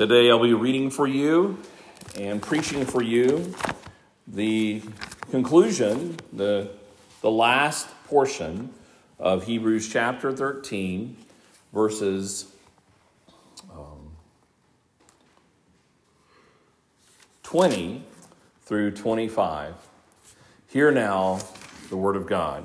Today I'll be reading for you and preaching for you the conclusion, the, the last portion of Hebrews chapter 13, verses um, 20 through 25. Hear now the Word of God.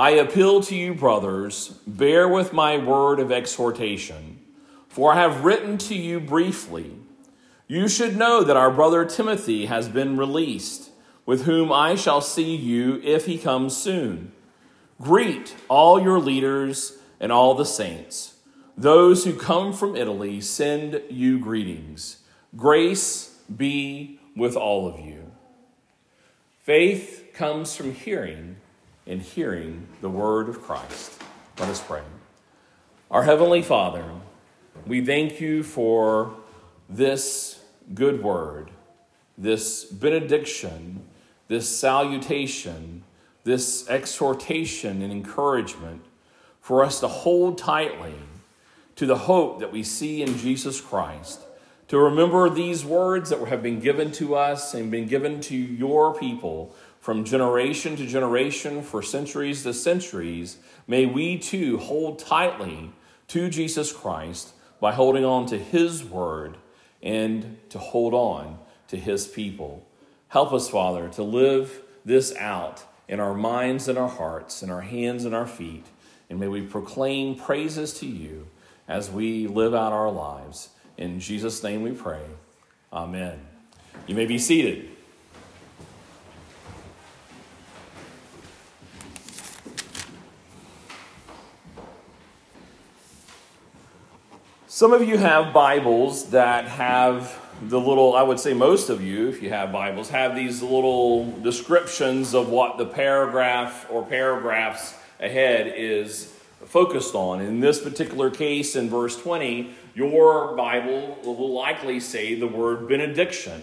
I appeal to you, brothers, bear with my word of exhortation, for I have written to you briefly. You should know that our brother Timothy has been released, with whom I shall see you if he comes soon. Greet all your leaders and all the saints. Those who come from Italy send you greetings. Grace be with all of you. Faith comes from hearing in hearing the word of Christ. Let us pray. Our Heavenly Father, we thank you for this good word, this benediction, this salutation, this exhortation and encouragement for us to hold tightly to the hope that we see in Jesus Christ, to remember these words that have been given to us and been given to your people from generation to generation, for centuries to centuries, may we too hold tightly to Jesus Christ by holding on to His word and to hold on to His people. Help us, Father, to live this out in our minds and our hearts, in our hands and our feet. And may we proclaim praises to you as we live out our lives. In Jesus' name we pray. Amen. You may be seated. Some of you have Bibles that have the little, I would say most of you, if you have Bibles, have these little descriptions of what the paragraph or paragraphs ahead is focused on. In this particular case, in verse 20, your Bible will likely say the word benediction.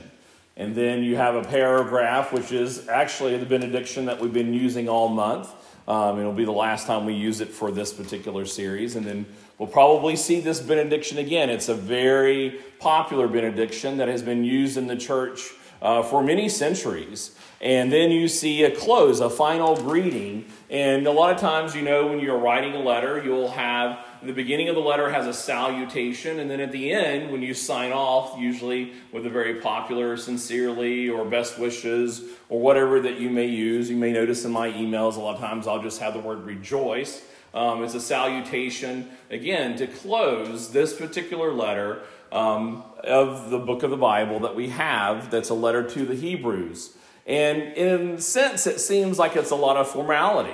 And then you have a paragraph, which is actually the benediction that we've been using all month. Um, it'll be the last time we use it for this particular series. And then we'll probably see this benediction again. It's a very popular benediction that has been used in the church uh, for many centuries. And then you see a close, a final greeting. And a lot of times, you know, when you're writing a letter, you'll have the beginning of the letter has a salutation, and then at the end, when you sign off, usually with a very popular sincerely or best wishes or whatever that you may use. You may notice in my emails, a lot of times I'll just have the word rejoice. Um, it's a salutation, again, to close this particular letter um, of the book of the Bible that we have that's a letter to the Hebrews. And in a sense, it seems like it's a lot of formality.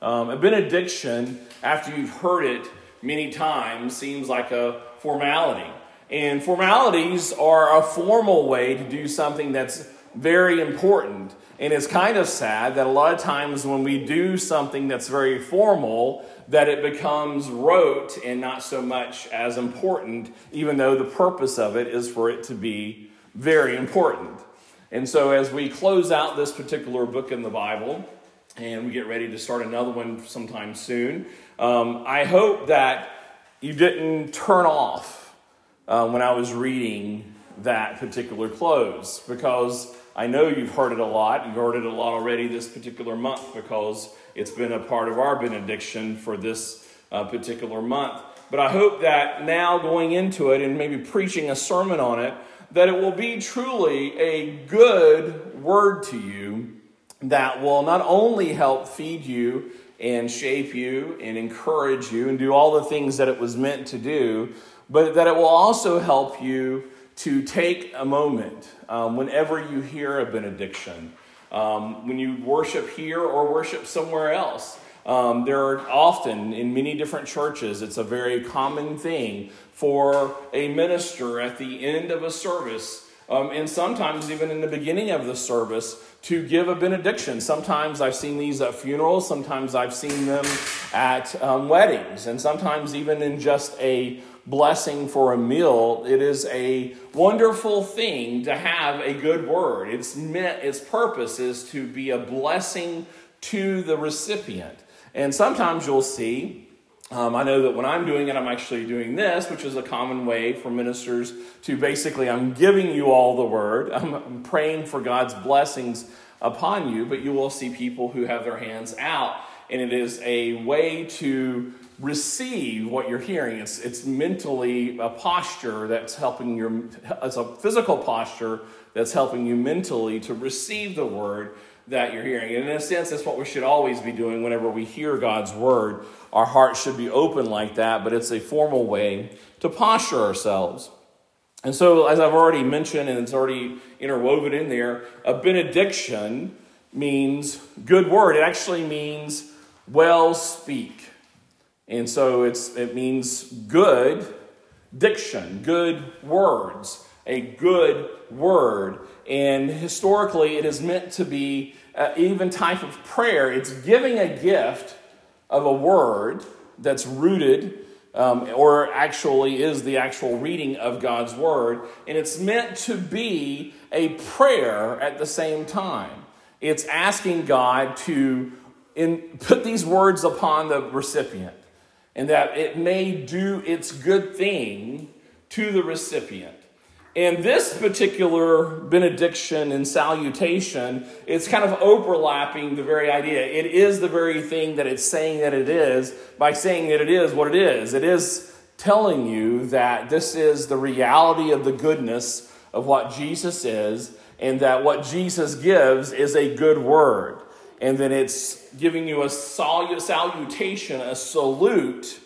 Um, a benediction, after you've heard it many times, seems like a formality. And formalities are a formal way to do something that's very important. And it's kind of sad that a lot of times when we do something that's very formal, that it becomes rote and not so much as important, even though the purpose of it is for it to be very important. And so, as we close out this particular book in the Bible, and we get ready to start another one sometime soon, um, I hope that you didn't turn off uh, when I was reading that particular close because I know you've heard it a lot. You've heard it a lot already this particular month because it's been a part of our benediction for this uh, particular month. But I hope that now going into it and maybe preaching a sermon on it, that it will be truly a good word to you that will not only help feed you and shape you and encourage you and do all the things that it was meant to do, but that it will also help you to take a moment um, whenever you hear a benediction, um, when you worship here or worship somewhere else. Um, there are often, in many different churches, it's a very common thing for a minister at the end of a service, um, and sometimes even in the beginning of the service, to give a benediction. Sometimes I've seen these at funerals, sometimes I've seen them at um, weddings, and sometimes even in just a blessing for a meal. It is a wonderful thing to have a good word. It's meant, its purpose is to be a blessing to the recipient. And sometimes you'll see, um, I know that when I'm doing it, I'm actually doing this, which is a common way for ministers to basically, I'm giving you all the word, I'm, I'm praying for God's blessings upon you, but you will see people who have their hands out, and it is a way to receive what you're hearing. It's, it's mentally a posture that's helping your, it's a physical posture that's helping you mentally to receive the word that you're hearing. And in a sense, that's what we should always be doing whenever we hear God's word. Our hearts should be open like that, but it's a formal way to posture ourselves. And so, as I've already mentioned, and it's already interwoven in there, a benediction means good word. It actually means well speak. And so it's, it means good diction, good words, a good word. And historically, it is meant to be uh, even type of prayer. It's giving a gift of a word that's rooted um, or actually is the actual reading of God's word. And it's meant to be a prayer at the same time. It's asking God to in, put these words upon the recipient and that it may do its good thing to the recipient. And this particular benediction and salutation is kind of overlapping the very idea. It is the very thing that it's saying that it is by saying that it is what it is. It is telling you that this is the reality of the goodness of what Jesus is, and that what Jesus gives is a good word and then it's giving you a salutation, a salute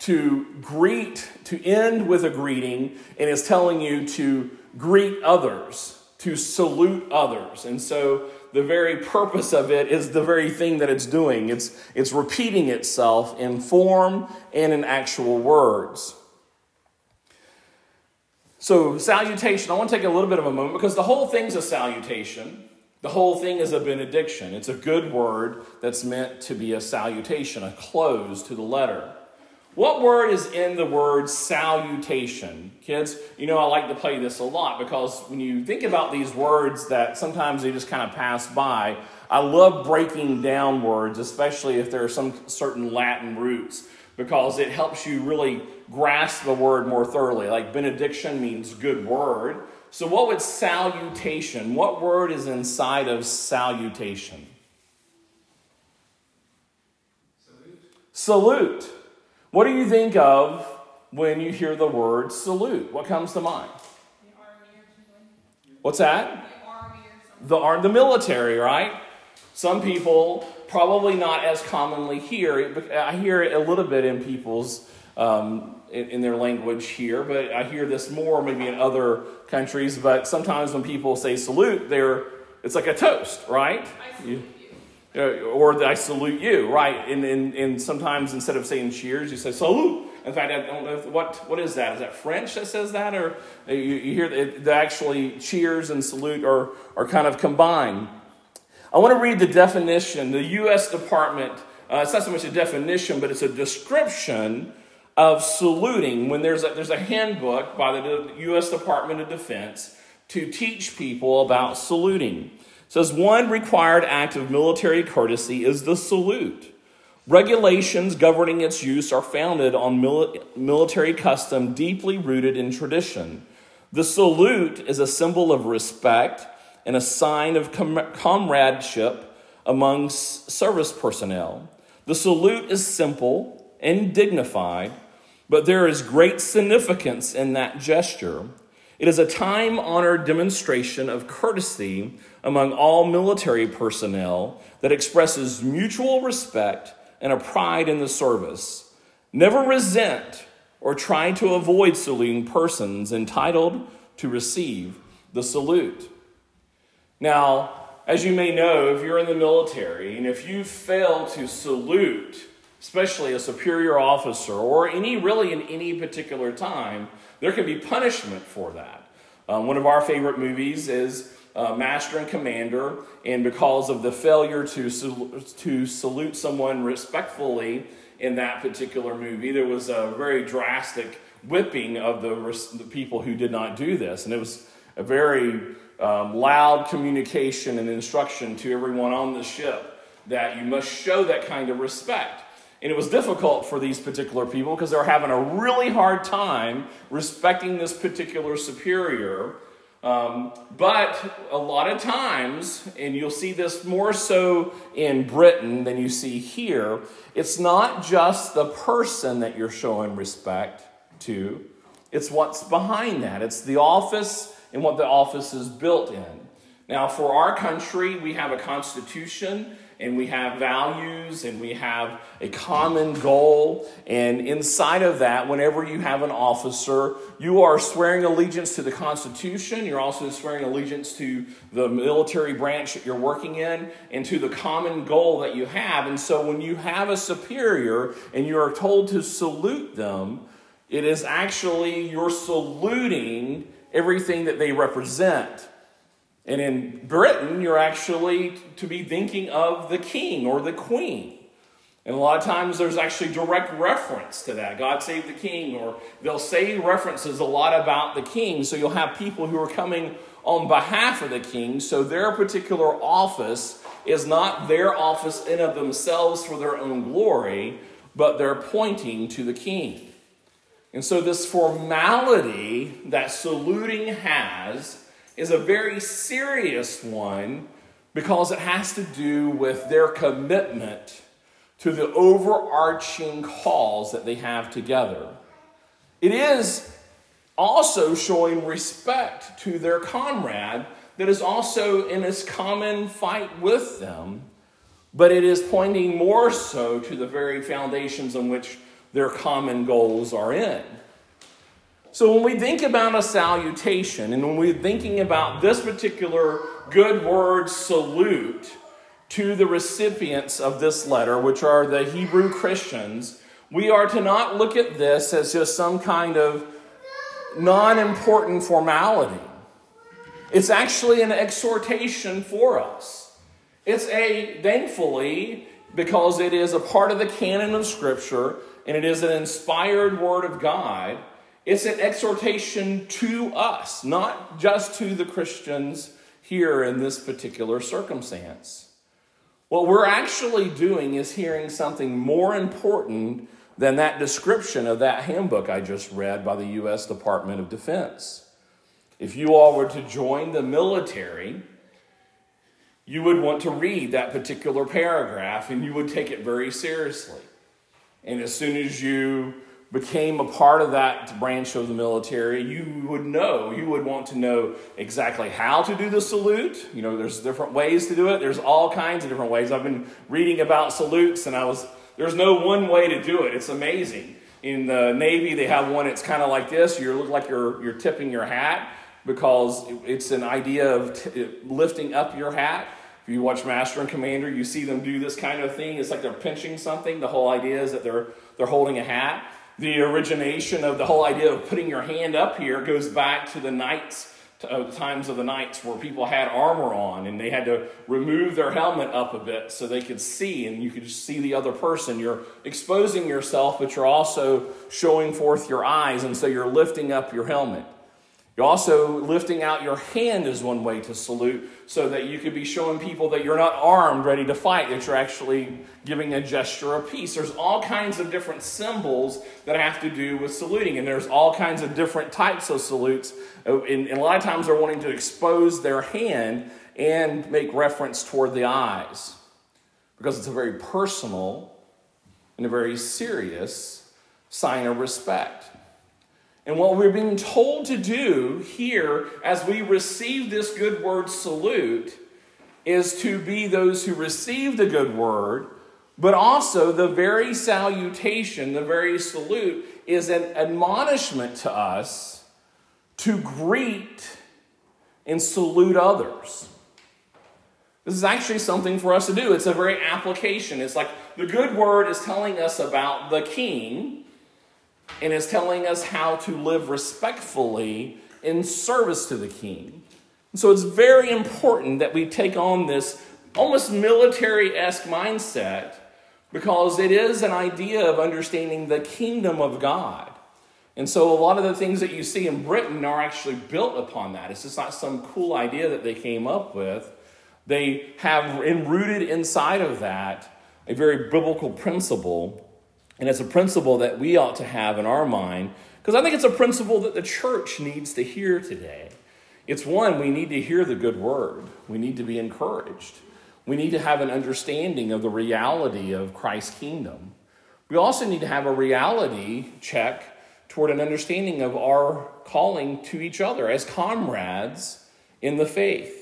to greet, to end with a greeting, and it's telling you to greet others, to salute others. And so the very purpose of it is the very thing that it's doing. It's, it's repeating itself in form and in actual words. So, salutation, I want to take a little bit of a moment because the whole thing's a salutation. The whole thing is a benediction. It's a good word that's meant to be a salutation, a close to the letter. What word is in the word salutation? Kids, you know I like to play this a lot because when you think about these words that sometimes they just kind of pass by, I love breaking down words, especially if there are some certain Latin roots, because it helps you really grasp the word more thoroughly. Like benediction means good word. So, what would salutation, what word is inside of salutation? Salute. Salute. What do you think of when you hear the word salute? What comes to mind? What's that? The army, the, the military, right? Some people probably not as commonly hear. I hear it a little bit in people's um, in, in, their language here, but I hear this more maybe in other countries. But sometimes when people say salute, they're it's like a toast, right? You, or I salute you, right? And, and, and sometimes instead of saying cheers, you say salute. In fact, I don't know if, what what is that? Is that French that says that, or you, you hear it, the actually cheers and salute are are kind of combined. I want to read the definition. The U.S. Department. Uh, it's not so much a definition, but it's a description of saluting when there's a, there's a handbook by the U.S. Department of Defense to teach people about saluting. It says one required act of military courtesy is the salute. Regulations governing its use are founded on mil- military custom deeply rooted in tradition. The salute is a symbol of respect and a sign of com- comradeship among service personnel. The salute is simple and dignified but there is great significance in that gesture. It is a time honored demonstration of courtesy among all military personnel that expresses mutual respect and a pride in the service. Never resent or try to avoid saluting persons entitled to receive the salute. Now, as you may know, if you're in the military and if you fail to salute, especially a superior officer or any really in any particular time, there can be punishment for that. Um, one of our favorite movies is uh, Master and Commander, and because of the failure to, to salute someone respectfully in that particular movie, there was a very drastic whipping of the, the people who did not do this. And it was a very um, loud communication and instruction to everyone on the ship that you must show that kind of respect. And it was difficult for these particular people because they were having a really hard time respecting this particular superior. Um, but a lot of times, and you'll see this more so in Britain than you see here, it's not just the person that you're showing respect to, it's what's behind that. It's the office and what the office is built in. Now, for our country, we have a constitution and we have values and we have a common goal. And inside of that, whenever you have an officer, you are swearing allegiance to the Constitution. You're also swearing allegiance to the military branch that you're working in and to the common goal that you have. And so when you have a superior and you are told to salute them, it is actually you're saluting everything that they represent. And in Britain, you're actually to be thinking of the king or the queen. And a lot of times there's actually direct reference to that. God save the king, or they'll say references a lot about the king. So you'll have people who are coming on behalf of the king. So their particular office is not their office in of themselves for their own glory, but they're pointing to the king. And so, this formality that saluting has is a very serious one because it has to do with their commitment to the overarching cause that they have together. It is also showing respect to their comrade that is also in this common fight with them, but it is pointing more so to the very foundations on which their common goals are in. So, when we think about a salutation and when we're thinking about this particular good word salute to the recipients of this letter, which are the Hebrew Christians, we are to not look at this as just some kind of non important formality. It's actually an exhortation for us. It's a, thankfully, because it is a part of the canon of Scripture, and it is an inspired word of God, it's an exhortation to us, not just to the Christians here in this particular circumstance. What we're actually doing is hearing something more important than that description of that handbook I just read by the U.S. Department of Defense. If you all were to join the military, you would want to read that particular paragraph and you would take it very seriously. And as soon as you became a part of that branch of the military, you would know, you would want to know exactly how to do the salute. You know, there's different ways to do it. There's all kinds of different ways. I've been reading about salutes and I was, there's no one way to do it. It's amazing. In the Navy, they have one, it's kind of like this. You look like you're, you're tipping your hat because it's an idea of t- lifting up your hat. If you watch Master and Commander, you see them do this kind of thing. It's like they're pinching something. The whole idea is that they're, they're holding a hat. The origination of the whole idea of putting your hand up here goes back to the knights, to, uh, the times of the knights where people had armor on and they had to remove their helmet up a bit so they could see and you could see the other person. You're exposing yourself, but you're also showing forth your eyes, and so you're lifting up your helmet. You're also lifting out your hand is one way to salute so that you could be showing people that you're not armed, ready to fight, that you're actually giving a gesture of peace. There's all kinds of different symbols that have to do with saluting, and there's all kinds of different types of salutes. Oh, and, and a lot of times they're wanting to expose their hand and make reference toward the eyes because it's a very personal and a very serious sign of respect. And what we're being told to do here as we receive this good word salute is to be those who receive the good word, but also the very salutation, the very salute is an admonishment to us to greet and salute others. This is actually something for us to do. It's a very application. It's like the good word is telling us about the king and is telling us how to live respectfully in service to the king. so it's very important that we take on this almost military esque mindset because it is an idea of understanding the kingdom of God. And so a lot of the things that you see in Britain are actually built upon that. It's just not some cool idea that they came up with. They have rooted inside of that a very biblical principle, and it's a principle that we ought to have in our mind because I think it's a principle that the church needs to hear today. It's one, we need to hear the good word, we need to be encouraged, we need to have an understanding of the reality of Christ's kingdom. We also need to have a reality check toward an understanding of our calling to each other as comrades in the faith.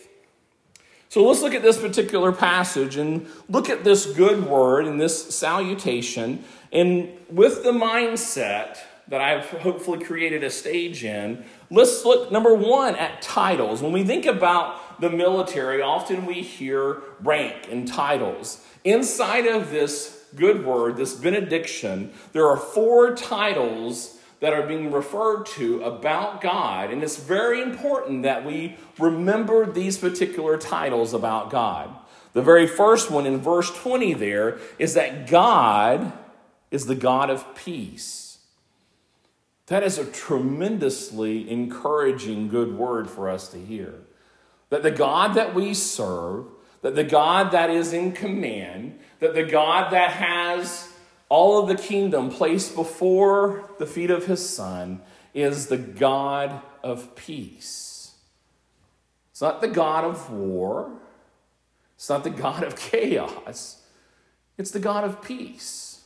So let's look at this particular passage and look at this good word and this salutation. And with the mindset that I've hopefully created a stage in, let's look, number one, at titles. When we think about the military, often we hear rank and titles. Inside of this good word, this benediction, there are four titles that are being referred to about God. And it's very important that we remember these particular titles about God. The very first one in verse 20 there is that God is the God of peace. That is a tremendously encouraging good word for us to hear. That the God that we serve, that the God that is in command, that the God that has all of the kingdom placed before the feet of his son is the God of peace. It's not the God of war, it's not the God of chaos, it's the God of peace.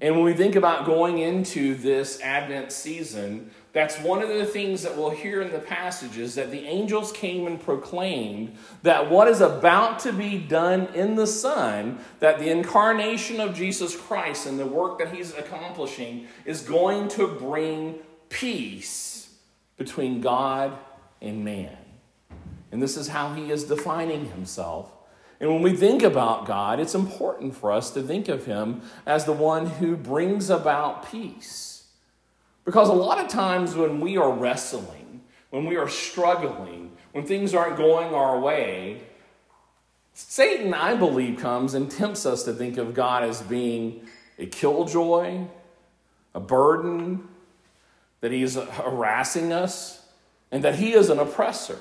And when we think about going into this Advent season, that's one of the things that we'll hear in the passages that the angels came and proclaimed that what is about to be done in the Son, that the incarnation of Jesus Christ and the work that he's accomplishing is going to bring peace between God and man. And this is how he is defining himself and when we think about God, it's important for us to think of Him as the one who brings about peace. Because a lot of times when we are wrestling, when we are struggling, when things aren't going our way, Satan, I believe, comes and tempts us to think of God as being a killjoy, a burden, that He's harassing us, and that He is an oppressor.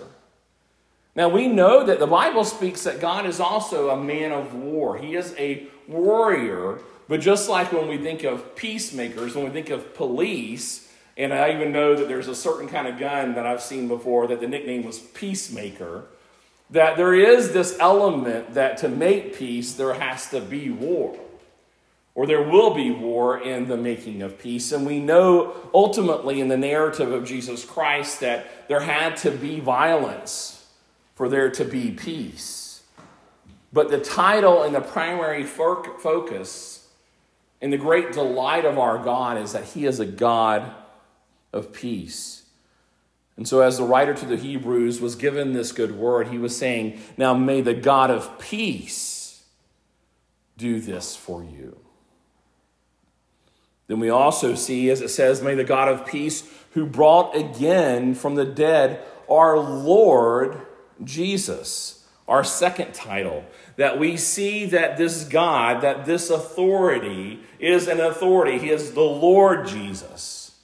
Now we know that the Bible speaks that God is also a man of war. He is a warrior, but just like when we think of peacemakers, when we think of police, and I even know that there's a certain kind of gun that I've seen before that the nickname was Peacemaker, that there is this element that to make peace, there has to be war. Or there will be war in the making of peace. And we know ultimately in the narrative of Jesus Christ that there had to be violence for there to be peace. But the title and the primary focus and the great delight of our God is that He is a God of peace. And so, as the writer to the Hebrews was given this good word, he was saying, Now may the God of peace do this for you. Then we also see, as it says, May the God of peace, who brought again from the dead our Lord Jesus, our second title, that we see that this God, that this authority is an authority. He is the Lord Jesus.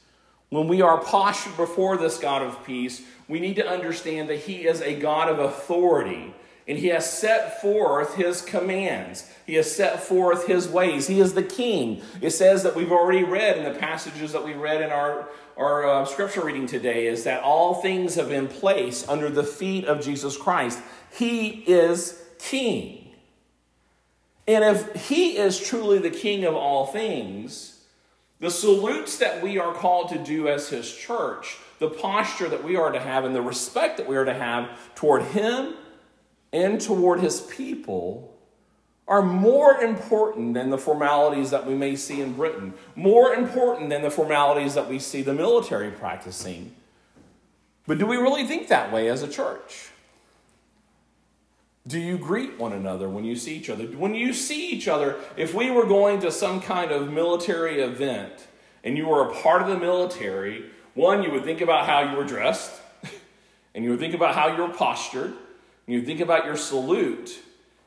When we are postured before this God of peace, we need to understand that He is a God of authority. And he has set forth his commands. He has set forth his ways. He is the king. It says that we've already read in the passages that we read in our our uh, scripture reading today is that all things have been placed under the feet of Jesus Christ. He is king. And if he is truly the king of all things, the salutes that we are called to do as his church, the posture that we are to have, and the respect that we are to have toward him and toward his people are more important than the formalities that we may see in Britain, more important than the formalities that we see the military practicing. But do we really think that way as a church? Do you greet one another when you see each other? When you see each other, if we were going to some kind of military event and you were a part of the military, one, you would think about how you were dressed, and you would think about how you were postured, and you would think about your salute,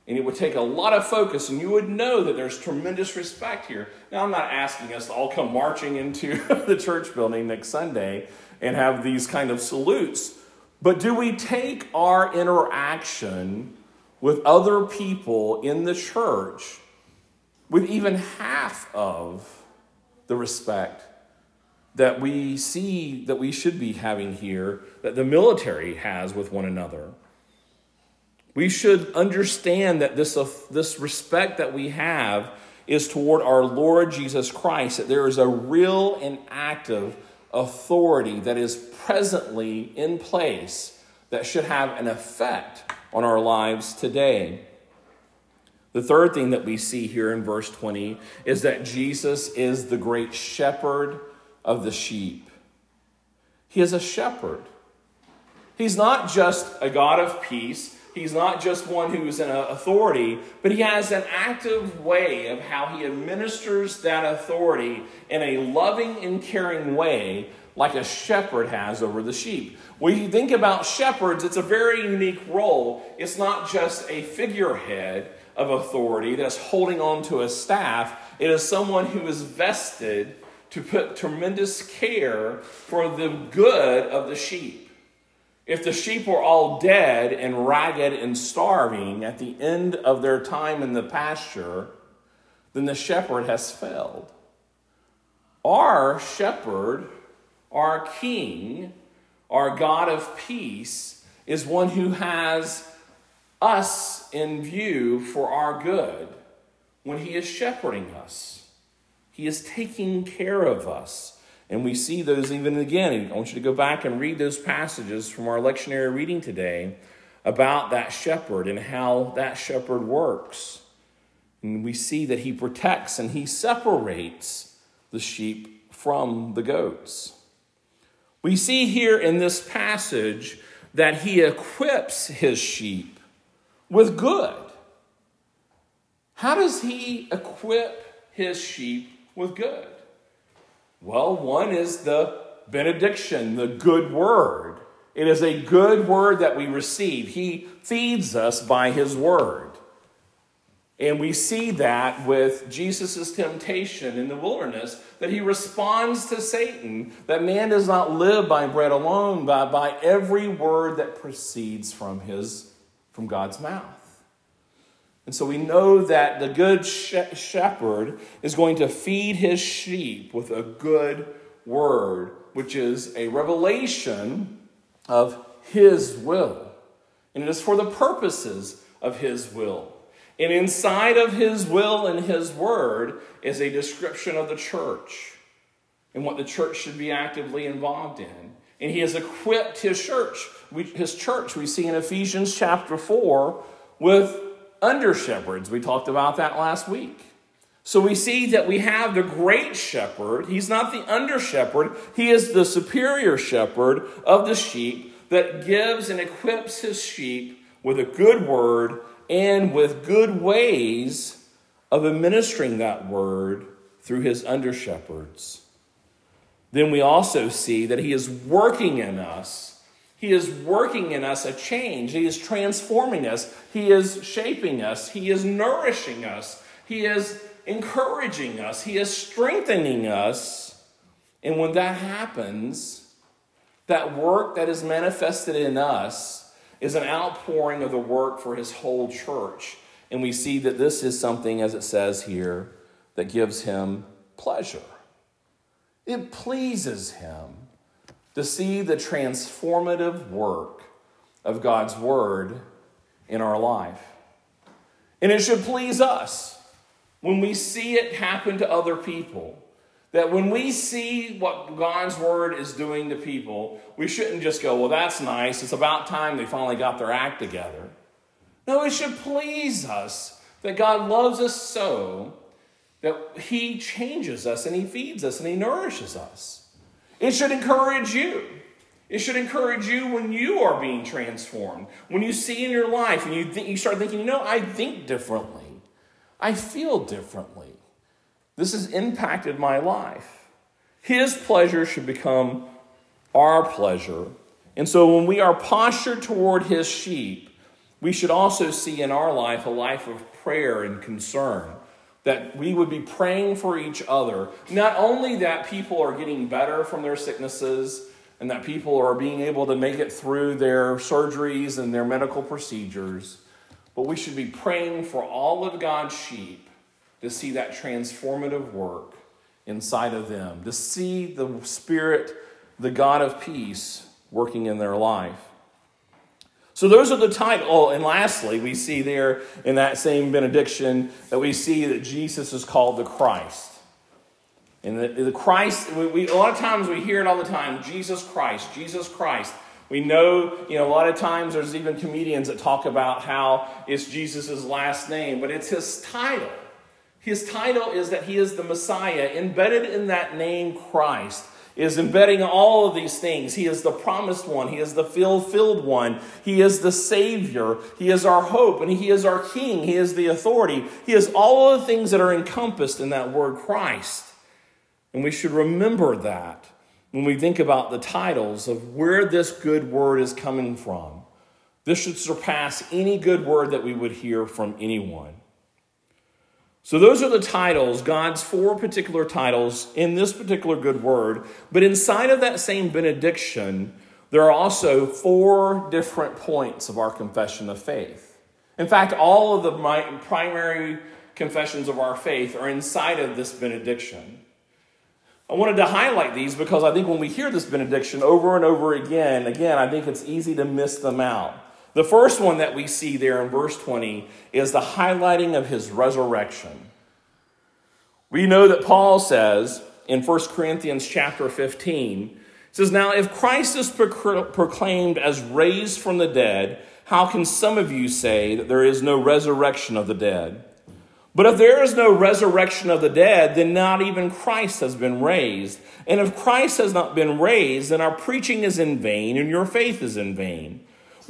and it would take a lot of focus, and you would know that there's tremendous respect here. Now, I'm not asking us to all come marching into the church building next Sunday and have these kind of salutes, but do we take our interaction with other people in the church with even half of the respect that we see that we should be having here, that the military has with one another. We should understand that this, uh, this respect that we have is toward our Lord Jesus Christ, that there is a real and active authority that is presently in place that should have an effect on our lives today. The third thing that we see here in verse 20 is that Jesus is the great shepherd of the sheep. He is a shepherd. He's not just a God of peace. He's not just one who's in authority, but he has an active way of how he administers that authority in a loving and caring way, like a shepherd has over the sheep. When you think about shepherds, it's a very unique role. It's not just a figurehead of authority that's holding on to a staff, it is someone who is vested to put tremendous care for the good of the sheep. If the sheep were all dead and ragged and starving at the end of their time in the pasture, then the shepherd has failed. Our shepherd, our king, our God of peace, is one who has us in view for our good when he is shepherding us. He is taking care of us. And we see those even again. I want you to go back and read those passages from our lectionary reading today about that shepherd and how that shepherd works. And we see that he protects and he separates the sheep from the goats. We see here in this passage that he equips his sheep with good. How does he equip his sheep with good? Well, one is the benediction, the good word. It is a good word that we receive. He feeds us by his word. And we see that with Jesus' temptation in the wilderness, that he responds to Satan, that man does not live by bread alone, but by every word that proceeds from his from God's mouth. And so we know that the good shepherd is going to feed his sheep with a good word, which is a revelation of his will. And it is for the purposes of his will. And inside of his will and his word is a description of the church and what the church should be actively involved in. And he has equipped his church. his church, we see in Ephesians chapter 4, with under shepherds. We talked about that last week. So we see that we have the great shepherd. He's not the under shepherd, he is the superior shepherd of the sheep that gives and equips his sheep with a good word and with good ways of administering that word through his under shepherds. Then we also see that he is working in us he is working in us a change. He is transforming us. He is shaping us. He is nourishing us. He is encouraging us. He is strengthening us. And when that happens, that work that is manifested in us is an outpouring of the work for his whole church. And we see that this is something, as it says here, that gives him pleasure. It pleases him to see the transformative work of God's Word in our life. And it should please us when we see it happen to other people. That when we see what God's Word is doing to people, we shouldn't just go, well, that's nice. It's about time they finally got their act together. No, it should please us that God loves us so that He changes us and He feeds us and He nourishes us. It should encourage you. It should encourage you when you are being transformed. When you see in your life and you, you start thinking, you know, I think differently. I feel differently. This has impacted my life. His pleasure should become our pleasure. And so when we are postured toward His sheep, we should also see in our life a life of prayer and concern. That we would be praying for each other. Not only that people are getting better from their sicknesses and that people are being able to make it through their surgeries and their medical procedures, but we should be praying for all of God's sheep to see that transformative work inside of them, to see the Spirit, the God of peace, working in their life. So, those are the titles. Oh, and lastly, we see there in that same benediction that we see that Jesus is called the Christ. And the, the Christ, we, we, a lot of times we hear it all the time Jesus Christ, Jesus Christ. We know, you know, a lot of times there's even comedians that talk about how it's Jesus' last name, but it's his title. His title is that he is the Messiah. Embedded in that name, Christ, is embedding all of these things. He is the promised one. He is the fulfilled one. He is the Savior. He is our hope, and He is our King. He is the authority. He is all of the things that are encompassed in that word Christ. And we should remember that when we think about the titles of where this good word is coming from. This should surpass any good word that we would hear from anyone. So, those are the titles, God's four particular titles in this particular good word. But inside of that same benediction, there are also four different points of our confession of faith. In fact, all of the primary confessions of our faith are inside of this benediction. I wanted to highlight these because I think when we hear this benediction over and over again, again, I think it's easy to miss them out. The first one that we see there in verse 20 is the highlighting of his resurrection. We know that Paul says in 1 Corinthians chapter 15, says, Now if Christ is proclaimed as raised from the dead, how can some of you say that there is no resurrection of the dead? But if there is no resurrection of the dead, then not even Christ has been raised. And if Christ has not been raised, then our preaching is in vain and your faith is in vain.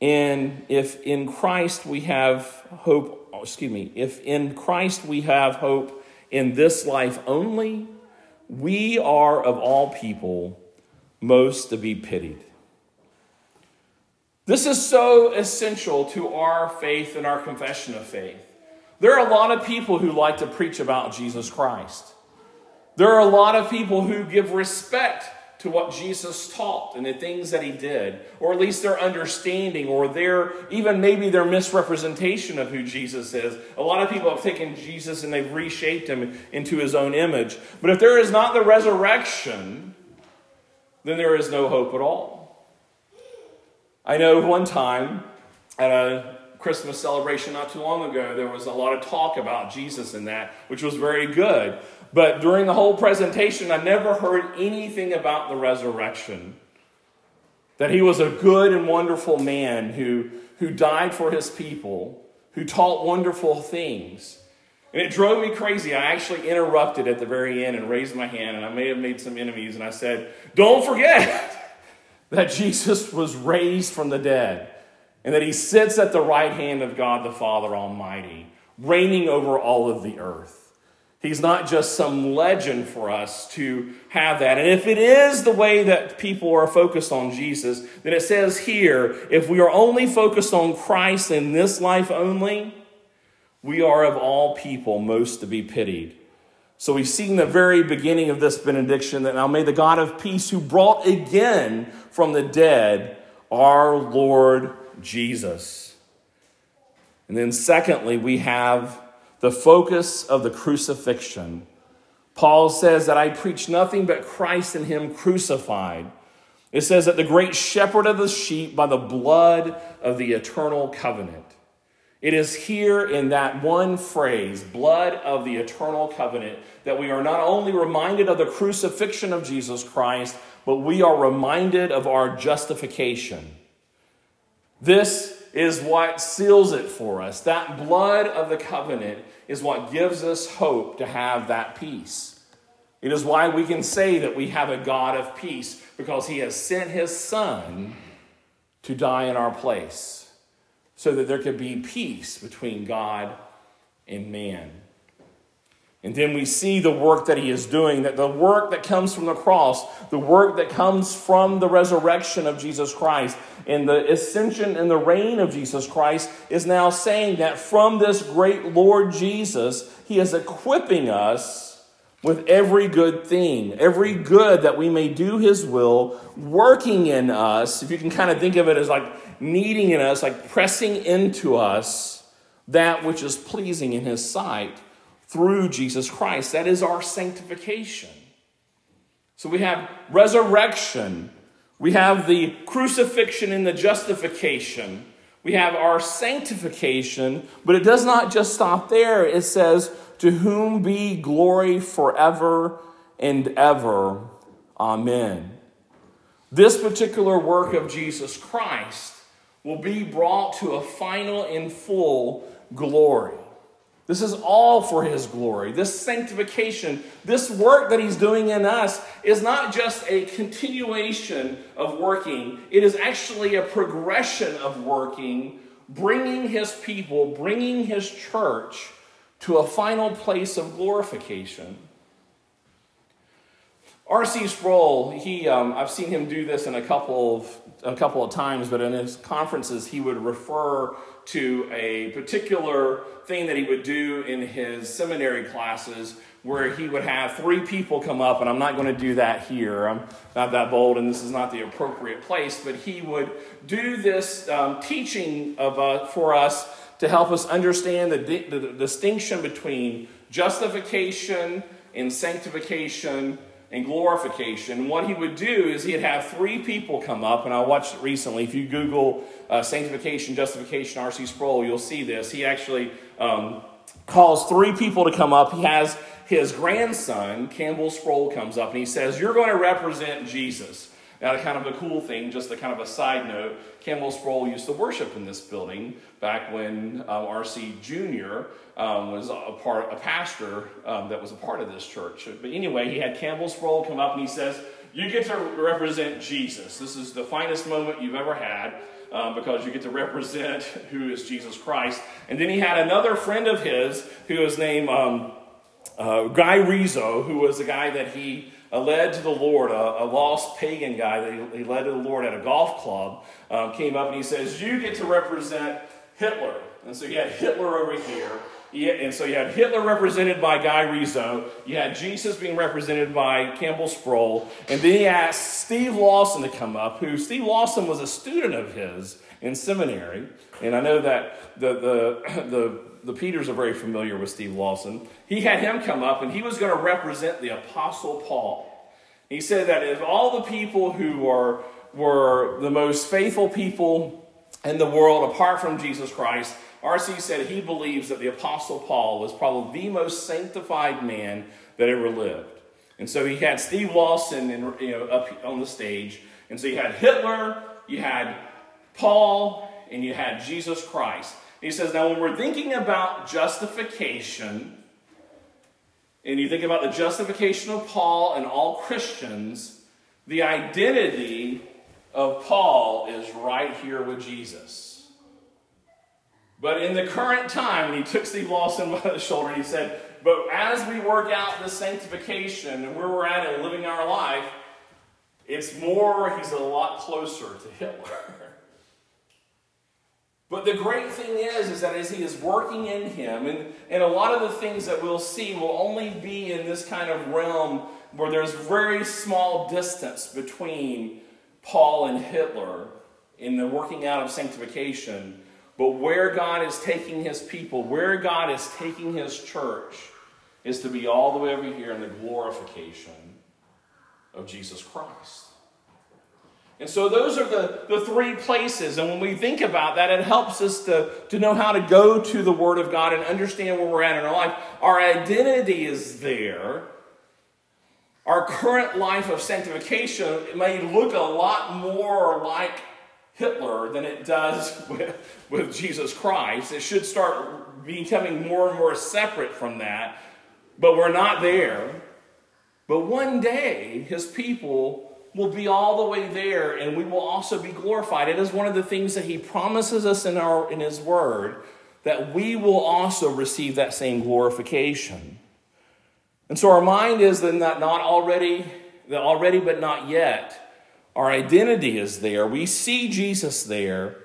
And if in Christ we have hope, excuse me, if in Christ we have hope in this life only, we are of all people most to be pitied. This is so essential to our faith and our confession of faith. There are a lot of people who like to preach about Jesus Christ. There are a lot of people who give respect to what Jesus taught and the things that he did, or at least their understanding, or their even maybe their misrepresentation of who Jesus is. A lot of people have taken Jesus and they've reshaped him into his own image. But if there is not the resurrection, then there is no hope at all. I know one time at a Christmas celebration not too long ago, there was a lot of talk about Jesus in that, which was very good. But during the whole presentation, I never heard anything about the resurrection. That he was a good and wonderful man who, who died for his people, who taught wonderful things. And it drove me crazy. I actually interrupted at the very end and raised my hand, and I may have made some enemies, and I said, Don't forget that Jesus was raised from the dead and that he sits at the right hand of God the Father Almighty, reigning over all of the earth. He's not just some legend for us to have that. And if it is the way that people are focused on Jesus, then it says here if we are only focused on Christ in this life only, we are of all people most to be pitied. So we've seen the very beginning of this benediction that now may the God of peace, who brought again from the dead our Lord Jesus. And then, secondly, we have the focus of the crucifixion. Paul says that I preach nothing but Christ and Him crucified. It says that the great shepherd of the sheep by the blood of the eternal covenant. It is here in that one phrase, blood of the eternal covenant, that we are not only reminded of the crucifixion of Jesus Christ, but we are reminded of our justification. This is what seals it for us. That blood of the covenant is what gives us hope to have that peace. It is why we can say that we have a God of peace because he has sent his son to die in our place so that there could be peace between God and man. And then we see the work that he is doing, that the work that comes from the cross, the work that comes from the resurrection of Jesus Christ, and the ascension and the reign of Jesus Christ is now saying that from this great Lord Jesus, he is equipping us with every good thing, every good that we may do his will, working in us. If you can kind of think of it as like kneading in us, like pressing into us that which is pleasing in his sight through Jesus Christ. That is our sanctification. So we have resurrection, we have the crucifixion and the justification, we have our sanctification, but it does not just stop there. It says, To whom be glory forever and ever. Amen. This particular work of Jesus Christ will be brought to a final and full glory. This is all for His glory. This sanctification, this work that He's doing in us is not just a continuation of working, it is actually a progression of working, bringing His people, bringing His church to a final place of glorification. R.C. Sproul, he, um, I've seen him do this in a couple of a couple of times, but in his conferences, he would refer to a particular thing that he would do in his seminary classes where he would have three people come up, and I'm not going to do that here. I'm not that bold, and this is not the appropriate place, but he would do this um, teaching of, uh, for us to help us understand the, di- the distinction between justification and sanctification and glorification. what he would do is he'd have three people come up, and I watched it recently. If you Google uh, sanctification, justification, R.C. Sproul, you'll see this. He actually um, calls three people to come up. He has his grandson, Campbell Sproul, comes up and he says, You're going to represent Jesus. Now, kind of a cool thing, just a kind of a side note, Campbell Sproul used to worship in this building back when um, R.C. Jr. Um, was a part, a pastor um, that was a part of this church. But anyway, he had Campbell Sproul come up and he says, "You get to represent Jesus. This is the finest moment you've ever had." Um, because you get to represent who is Jesus Christ. And then he had another friend of his who was named um, uh, Guy Rizzo, who was the guy that he uh, led to the Lord, a, a, lost pagan guy that he, he, led to the Lord at a golf club, um, came up and he says, You get to represent Hitler. And so you had Hitler over here. And so you had Hitler represented by Guy Rizzo. You had Jesus being represented by Campbell Sproul. And then he asked Steve Lawson to come up, who Steve Lawson was a student of his in seminary. And I know that the, the, the, the Peters are very familiar with Steve Lawson. He had him come up, and he was going to represent the Apostle Paul. He said that if all the people who are, were the most faithful people in the world apart from Jesus Christ, R.C. said he believes that the Apostle Paul was probably the most sanctified man that ever lived. And so he had Steve Lawson in, you know, up on the stage. And so you had Hitler, you had Paul, and you had Jesus Christ. He says, now when we're thinking about justification, and you think about the justification of Paul and all Christians, the identity of Paul is right here with Jesus. But in the current time, and he took Steve Lawson by the shoulder he said, But as we work out this sanctification and where we're at in living our life, it's more, he's a lot closer to Hitler. But the great thing is, is that as he is working in him, and, and a lot of the things that we'll see will only be in this kind of realm where there's very small distance between Paul and Hitler in the working out of sanctification. But where God is taking his people, where God is taking his church, is to be all the way over here in the glorification of Jesus Christ. And so those are the, the three places. And when we think about that, it helps us to, to know how to go to the Word of God and understand where we're at in our life. Our identity is there. Our current life of sanctification may look a lot more like Hitler than it does with, with Jesus Christ. It should start becoming more and more separate from that. But we're not there. But one day, his people will be all the way there and we will also be glorified. It is one of the things that he promises us in, our, in his word that we will also receive that same glorification. And so our mind is then that not already, that already but not yet. Our identity is there. We see Jesus there,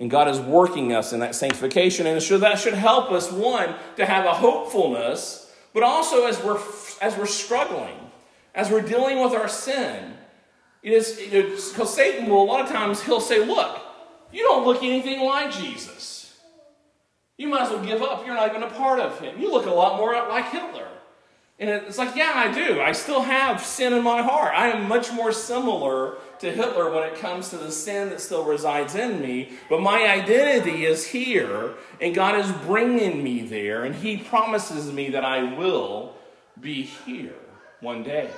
and God is working us in that sanctification. And so that should help us, one, to have a hopefulness, but also as we're as we're struggling, as we're dealing with our sin, it is because Satan will a lot of times he'll say, "Look, you don't look anything like Jesus. You might as well give up. You're not even a part of him. You look a lot more like Hitler." And it's like, yeah, I do. I still have sin in my heart. I am much more similar to Hitler when it comes to the sin that still resides in me. But my identity is here, and God is bringing me there, and He promises me that I will be here one day.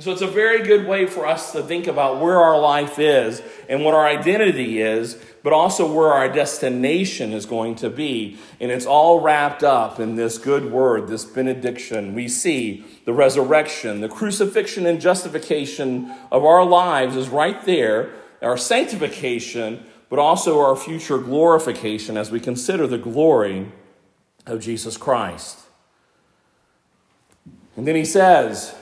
So it's a very good way for us to think about where our life is and what our identity is, but also where our destination is going to be. And it's all wrapped up in this good word, this benediction. We see the resurrection, the crucifixion and justification of our lives is right there, our sanctification, but also our future glorification as we consider the glory of Jesus Christ. And then he says,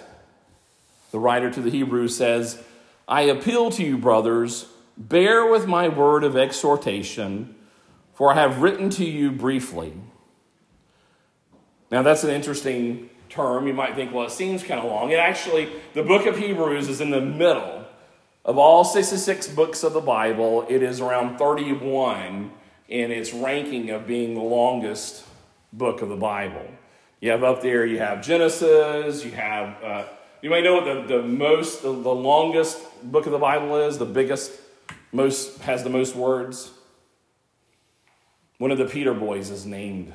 the writer to the Hebrews says, I appeal to you, brothers, bear with my word of exhortation, for I have written to you briefly. Now, that's an interesting term. You might think, well, it seems kind of long. It actually, the book of Hebrews is in the middle of all 66 books of the Bible. It is around 31 in its ranking of being the longest book of the Bible. You have up there, you have Genesis, you have. Uh, you may know what the, the most, the, the longest book of the Bible is, the biggest, most, has the most words. One of the Peter boys is named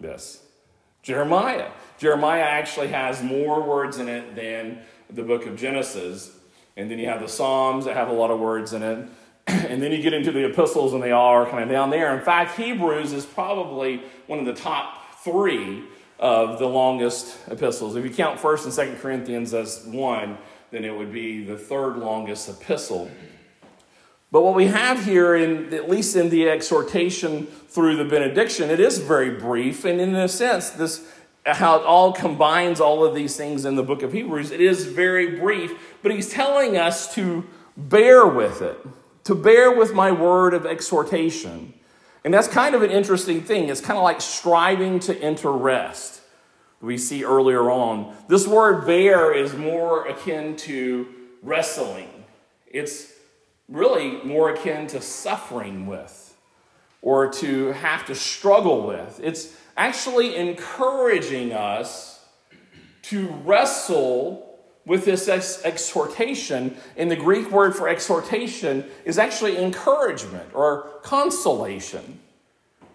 this Jeremiah. Jeremiah actually has more words in it than the book of Genesis. And then you have the Psalms that have a lot of words in it. And then you get into the epistles, and they all are kind of down there. In fact, Hebrews is probably one of the top three of the longest epistles. If you count 1st and 2nd Corinthians as one, then it would be the third longest epistle. But what we have here, in, at least in the exhortation through the benediction, it is very brief. And in a sense, this how it all combines all of these things in the book of Hebrews, it is very brief. But he's telling us to bear with it, to bear with my word of exhortation. And that's kind of an interesting thing. It's kind of like striving to enter rest. We see earlier on. This word bear is more akin to wrestling. It's really more akin to suffering with or to have to struggle with. It's actually encouraging us to wrestle with this ex- exhortation. And the Greek word for exhortation is actually encouragement or consolation.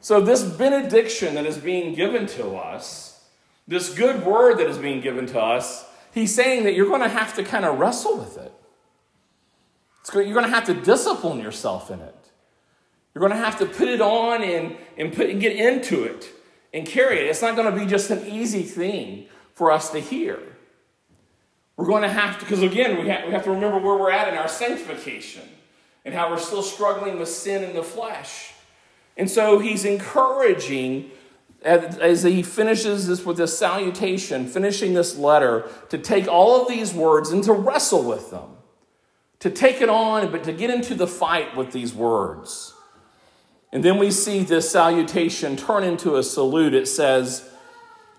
So, this benediction that is being given to us, this good word that is being given to us, he's saying that you're going to have to kind of wrestle with it. you're going to have to discipline yourself in it. You're going to have to put it on and, and, put, and get into it and carry it. It's not going to be just an easy thing for us to hear. We're going to have to, because again, we have, we have to remember where we're at in our sanctification and how we're still struggling with sin in the flesh. And so he's encouraging, as he finishes this with this salutation, finishing this letter, to take all of these words and to wrestle with them, to take it on, but to get into the fight with these words. And then we see this salutation turn into a salute. It says,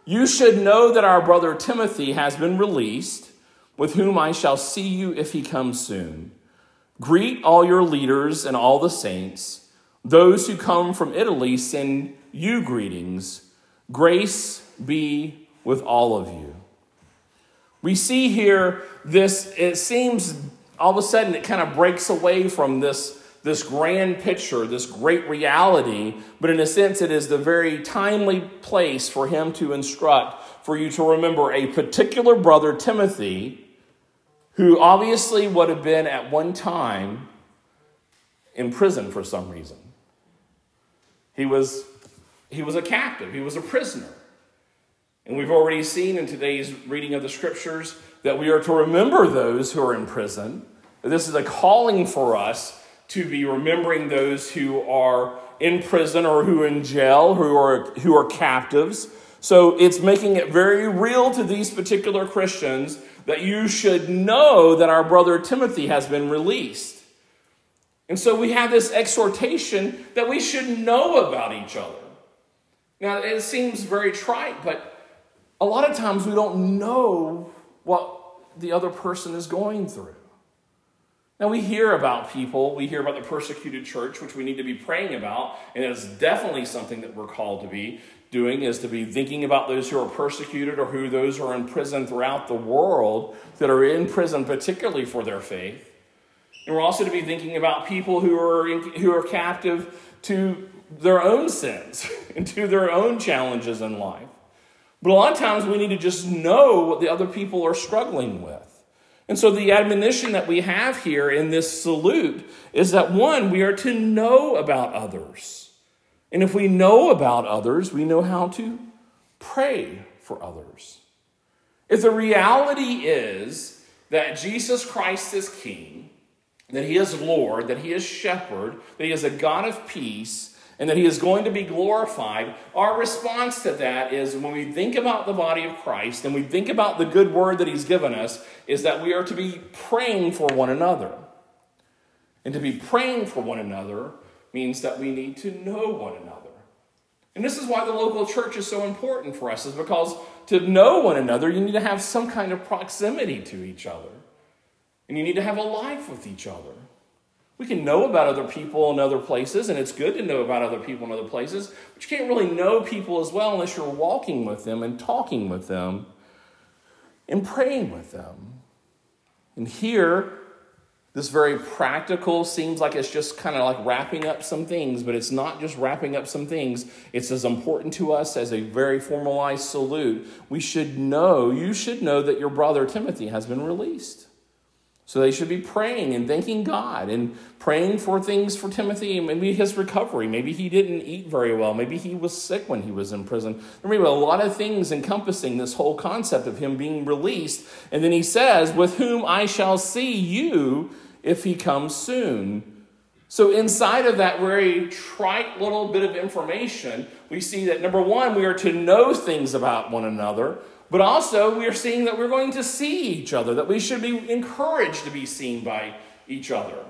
You should know that our brother Timothy has been released, with whom I shall see you if he comes soon. Greet all your leaders and all the saints. Those who come from Italy send you greetings. Grace be with all of you. We see here this, it seems all of a sudden it kind of breaks away from this, this grand picture, this great reality, but in a sense, it is the very timely place for him to instruct, for you to remember a particular brother, Timothy, who obviously would have been at one time in prison for some reason. He was, he was a captive, he was a prisoner. And we've already seen in today's reading of the scriptures that we are to remember those who are in prison. This is a calling for us to be remembering those who are in prison or who are in jail, who are, who are captives. So it's making it very real to these particular Christians that you should know that our brother Timothy has been released. And so we have this exhortation that we should know about each other. Now, it seems very trite, but a lot of times we don't know what the other person is going through. Now, we hear about people, we hear about the persecuted church, which we need to be praying about, and it's definitely something that we're called to be doing, is to be thinking about those who are persecuted or who those who are in prison throughout the world that are in prison, particularly for their faith. And we're also to be thinking about people who are, in, who are captive to their own sins and to their own challenges in life. But a lot of times we need to just know what the other people are struggling with. And so the admonition that we have here in this salute is that one, we are to know about others. And if we know about others, we know how to pray for others. If the reality is that Jesus Christ is King, that He is Lord, that He is Shepherd, that He is a God of peace, and that he is going to be glorified, our response to that is when we think about the body of Christ and we think about the good word that he's given us, is that we are to be praying for one another. And to be praying for one another means that we need to know one another. And this is why the local church is so important for us, is because to know one another, you need to have some kind of proximity to each other. And you need to have a life with each other. We can know about other people in other places, and it's good to know about other people in other places, but you can't really know people as well unless you're walking with them and talking with them and praying with them. And here, this very practical seems like it's just kind of like wrapping up some things, but it's not just wrapping up some things. It's as important to us as a very formalized salute. We should know, you should know that your brother Timothy has been released. So they should be praying and thanking God and praying for things for Timothy, maybe his recovery. Maybe he didn't eat very well. Maybe he was sick when he was in prison. There may be a lot of things encompassing this whole concept of him being released. And then he says, With whom I shall see you if he comes soon. So, inside of that very trite little bit of information, we see that number one, we are to know things about one another. But also, we are seeing that we're going to see each other, that we should be encouraged to be seen by each other,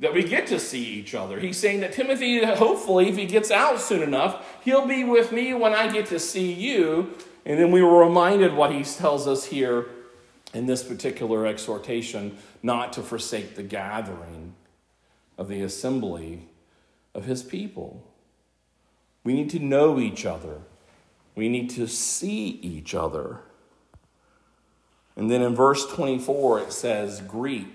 that we get to see each other. He's saying that Timothy, hopefully, if he gets out soon enough, he'll be with me when I get to see you. And then we were reminded what he tells us here in this particular exhortation not to forsake the gathering of the assembly of his people. We need to know each other. We need to see each other. And then in verse 24, it says, greet.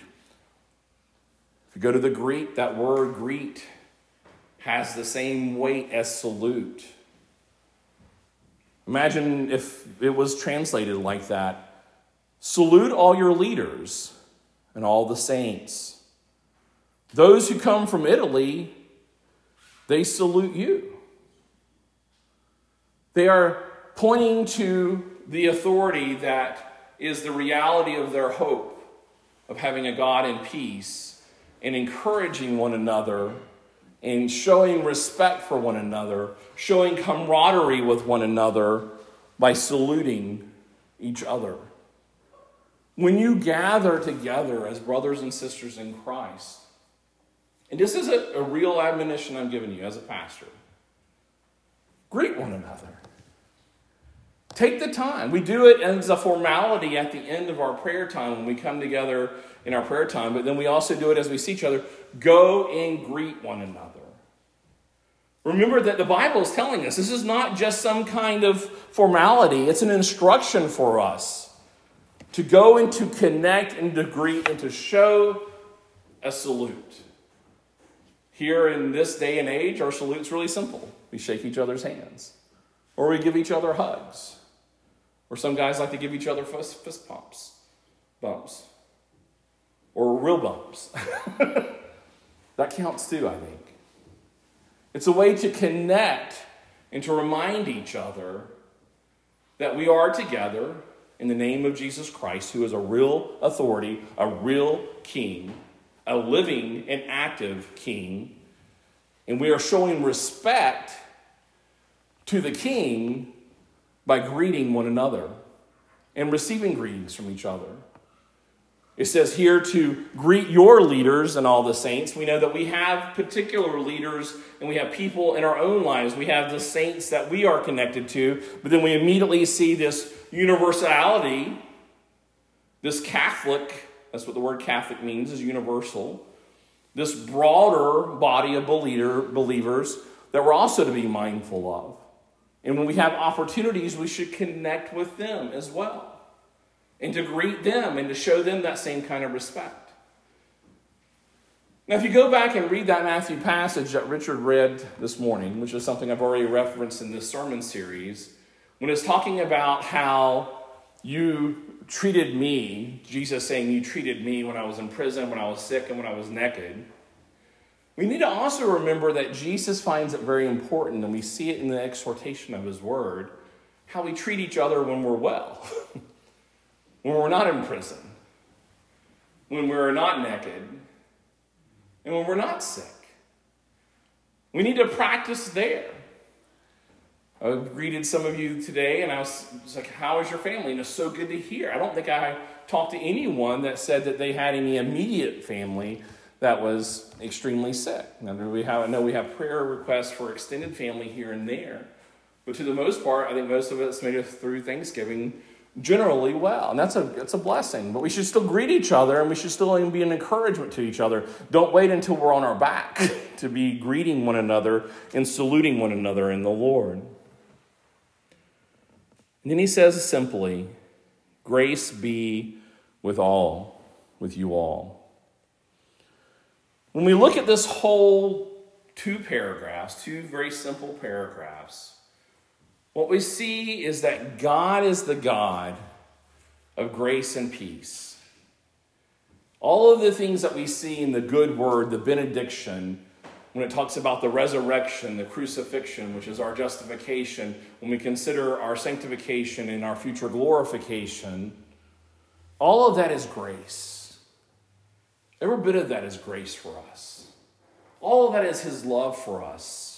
If you go to the Greek, that word greet has the same weight as salute. Imagine if it was translated like that Salute all your leaders and all the saints. Those who come from Italy, they salute you. They are pointing to the authority that is the reality of their hope of having a God in peace and encouraging one another and showing respect for one another, showing camaraderie with one another by saluting each other. When you gather together as brothers and sisters in Christ, and this is a, a real admonition I'm giving you as a pastor greet one another. Take the time. We do it as a formality at the end of our prayer time when we come together in our prayer time, but then we also do it as we see each other. Go and greet one another. Remember that the Bible is telling us this is not just some kind of formality, it's an instruction for us. to go and to connect and to greet and to show a salute. Here in this day and age, our salute's really simple. We shake each other's hands, or we give each other hugs, or some guys like to give each other fist, fist pumps, bumps, or real bumps. that counts too, I think. It's a way to connect and to remind each other that we are together in the name of Jesus Christ, who is a real authority, a real king, a living and active king. And we are showing respect to the king by greeting one another and receiving greetings from each other. It says here to greet your leaders and all the saints. We know that we have particular leaders and we have people in our own lives. We have the saints that we are connected to, but then we immediately see this universality, this Catholic, that's what the word Catholic means, is universal, this broader body of believer, believers that we're also to be mindful of. And when we have opportunities, we should connect with them as well and to greet them and to show them that same kind of respect. Now, if you go back and read that Matthew passage that Richard read this morning, which is something I've already referenced in this sermon series, when it's talking about how you treated me, Jesus saying, You treated me when I was in prison, when I was sick, and when I was naked. We need to also remember that Jesus finds it very important, and we see it in the exhortation of his word, how we treat each other when we're well. when we're not in prison, when we're not naked, and when we're not sick. We need to practice there. I greeted some of you today, and I was, was, like, How is your family? And it's so good to hear. I don't think I talked to anyone that said that they had any immediate family that was extremely sick. Now, we have, I know we have prayer requests for extended family here and there, but to the most part, I think most of us made it through Thanksgiving generally well. And that's a, that's a blessing. But we should still greet each other and we should still be an encouragement to each other. Don't wait until we're on our back to be greeting one another and saluting one another in the Lord. And then he says simply, Grace be with all, with you all. When we look at this whole two paragraphs, two very simple paragraphs, what we see is that God is the God of grace and peace. All of the things that we see in the good word, the benediction, when it talks about the resurrection, the crucifixion, which is our justification, when we consider our sanctification and our future glorification, all of that is grace. Every bit of that is grace for us. All of that is His love for us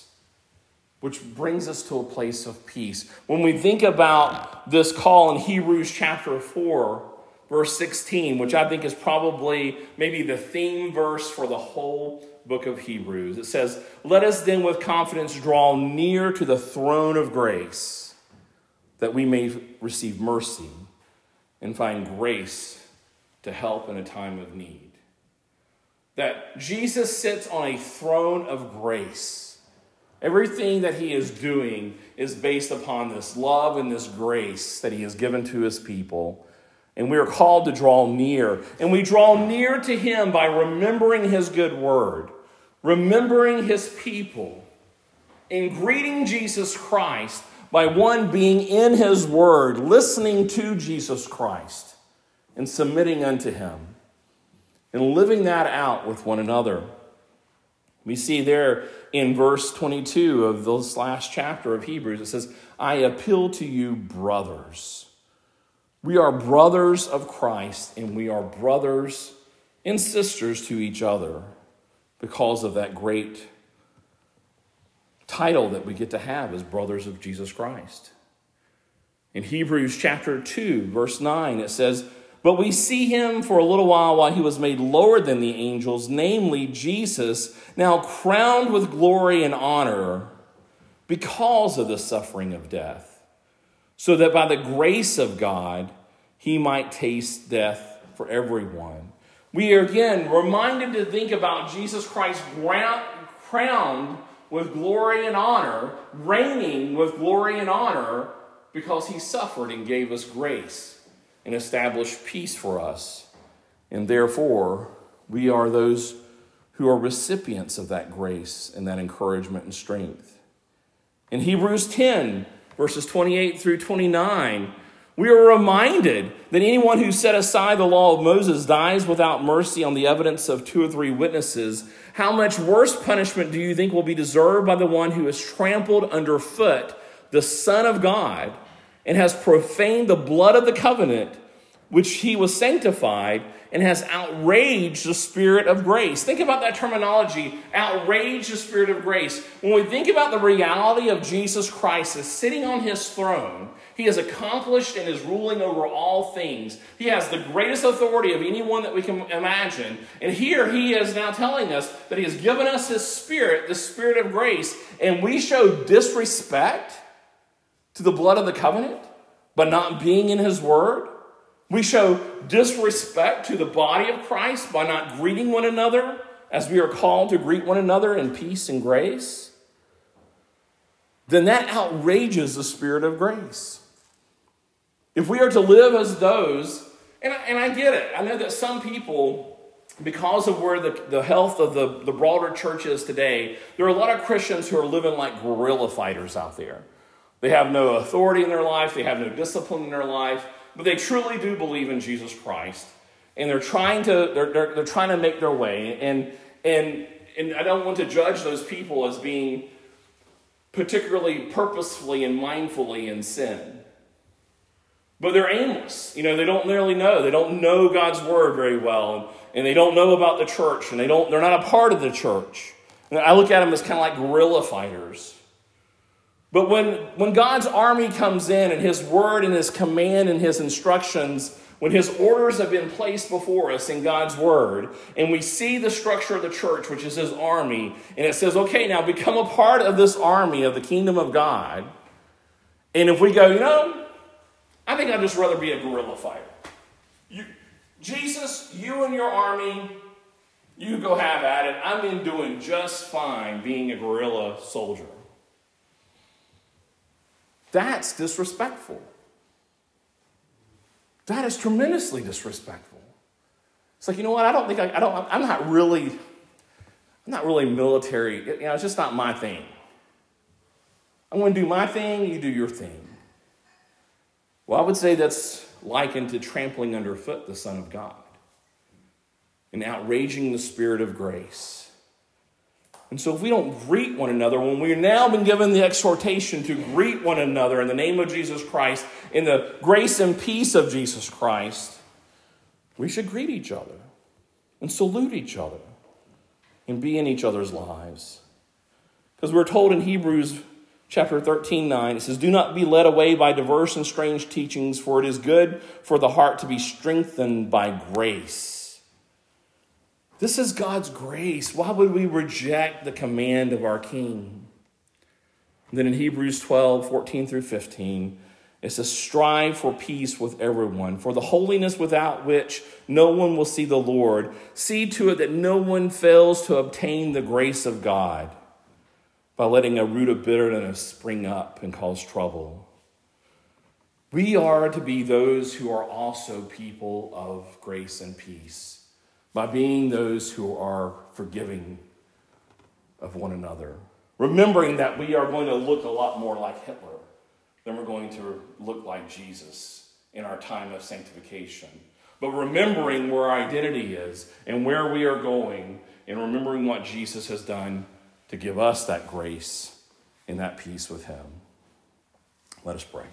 which brings us to a place of peace. When we think about this call in Hebrews chapter 4, verse 16, which I think is probably maybe the theme verse for the whole book of Hebrews, it says, Let us then with confidence draw near to the throne of grace, that we may receive mercy and find grace to help in a time of need. That Jesus sits on a throne of grace Everything that he is doing is based upon this love and this grace that he has given to his people. And we are called to draw near. And we draw near to him by remembering his good word, remembering his people, and greeting Jesus Christ by one being in his word, listening to Jesus Christ, and submitting unto him, and living that out with one another. We see there in verse 22 of this last chapter of Hebrews, it says, I appeal to you, brothers. We are brothers of Christ, and we are brothers and sisters to each other because of that great title that we get to have as brothers of Jesus Christ. In Hebrews chapter 2, verse 9, it says, but we see him for a little while while he was made lower than the angels, namely Jesus, now crowned with glory and honor because of the suffering of death, so that by the grace of God he might taste death for everyone. We are again reminded to think about Jesus Christ crowned with glory and honor, reigning with glory and honor because he suffered and gave us grace and established peace for us. And therefore, we are those who are recipients of that grace and that encouragement and strength. In Hebrews 10, verses 28 through 29, we are reminded that anyone who set aside the law of Moses dies without mercy on the evidence of two or three witnesses. How much worse punishment do you think will be deserved by the one who has trampled underfoot the Son of God and has profaned the blood of the covenant which he was sanctified and has outraged the spirit of grace. Think about that terminology, outrage the spirit of grace. When we think about the reality of Jesus Christ as sitting on his throne, he has accomplished and is ruling over all things. He has the greatest authority of anyone that we can imagine. And here he is now telling us that he has given us his spirit, the spirit of grace, and we show disrespect to the blood of the covenant by not being in his word we show disrespect to the body of Christ by not greeting one another as we are called to greet one another in peace and grace. Then that outrages the spirit of grace. If we are to live as those, and I, and I get it, I know that some people, because of where the, the health of the, the broader church is today, there are a lot of Christians who are living like guerrilla fighters out there. They have no authority in their life, they have no discipline in their life but they truly do believe in Jesus Christ. And they're trying to, they're, they're, they're trying to make their way. And, and, and I don't want to judge those people as being particularly purposefully and mindfully in sin. But they're aimless. You know, they don't really know. They don't know God's word very well. And, they don't know about the church. And they don't, they're not a part of the church. And I look at them as kind of like guerrilla fighters. But when, when God's army comes in and his word and his command and his instructions, when his orders have been placed before us in God's word, and we see the structure of the church, which is his army, and it says, okay, now become a part of this army of the kingdom of God. And if we go, you know, I think I'd just rather be a guerrilla fighter. You, Jesus, you and your army, you go have at it. I'm in doing just fine being a guerrilla soldier. That's disrespectful. That is tremendously disrespectful. It's like, you know what? I don't think I, I don't, I'm not really, I'm not really military. You know, it's just not my thing. I'm going to do my thing, you do your thing. Well, I would say that's likened to trampling underfoot the Son of God and outraging the Spirit of grace. And so, if we don't greet one another, when we've now been given the exhortation to greet one another in the name of Jesus Christ, in the grace and peace of Jesus Christ, we should greet each other and salute each other and be in each other's lives. Because we're told in Hebrews chapter 13, 9, it says, Do not be led away by diverse and strange teachings, for it is good for the heart to be strengthened by grace this is God's grace. Why would we reject the command of our King? Then in Hebrews 12, 14 through 15, it says, Strive for peace with everyone, for the holiness without which no one will see the Lord. See to it that no one fails to obtain the grace of God by letting a root of bitterness spring up and cause trouble. We are to be those who are also people of grace and peace by being those who are forgiving of one another. Remembering that we are going to look a lot more like Hitler than we're going to look like Jesus in our time of sanctification. But remembering where our identity is and where we are going, and remembering what Jesus has done to give us that grace and that peace with Him. Let us pray.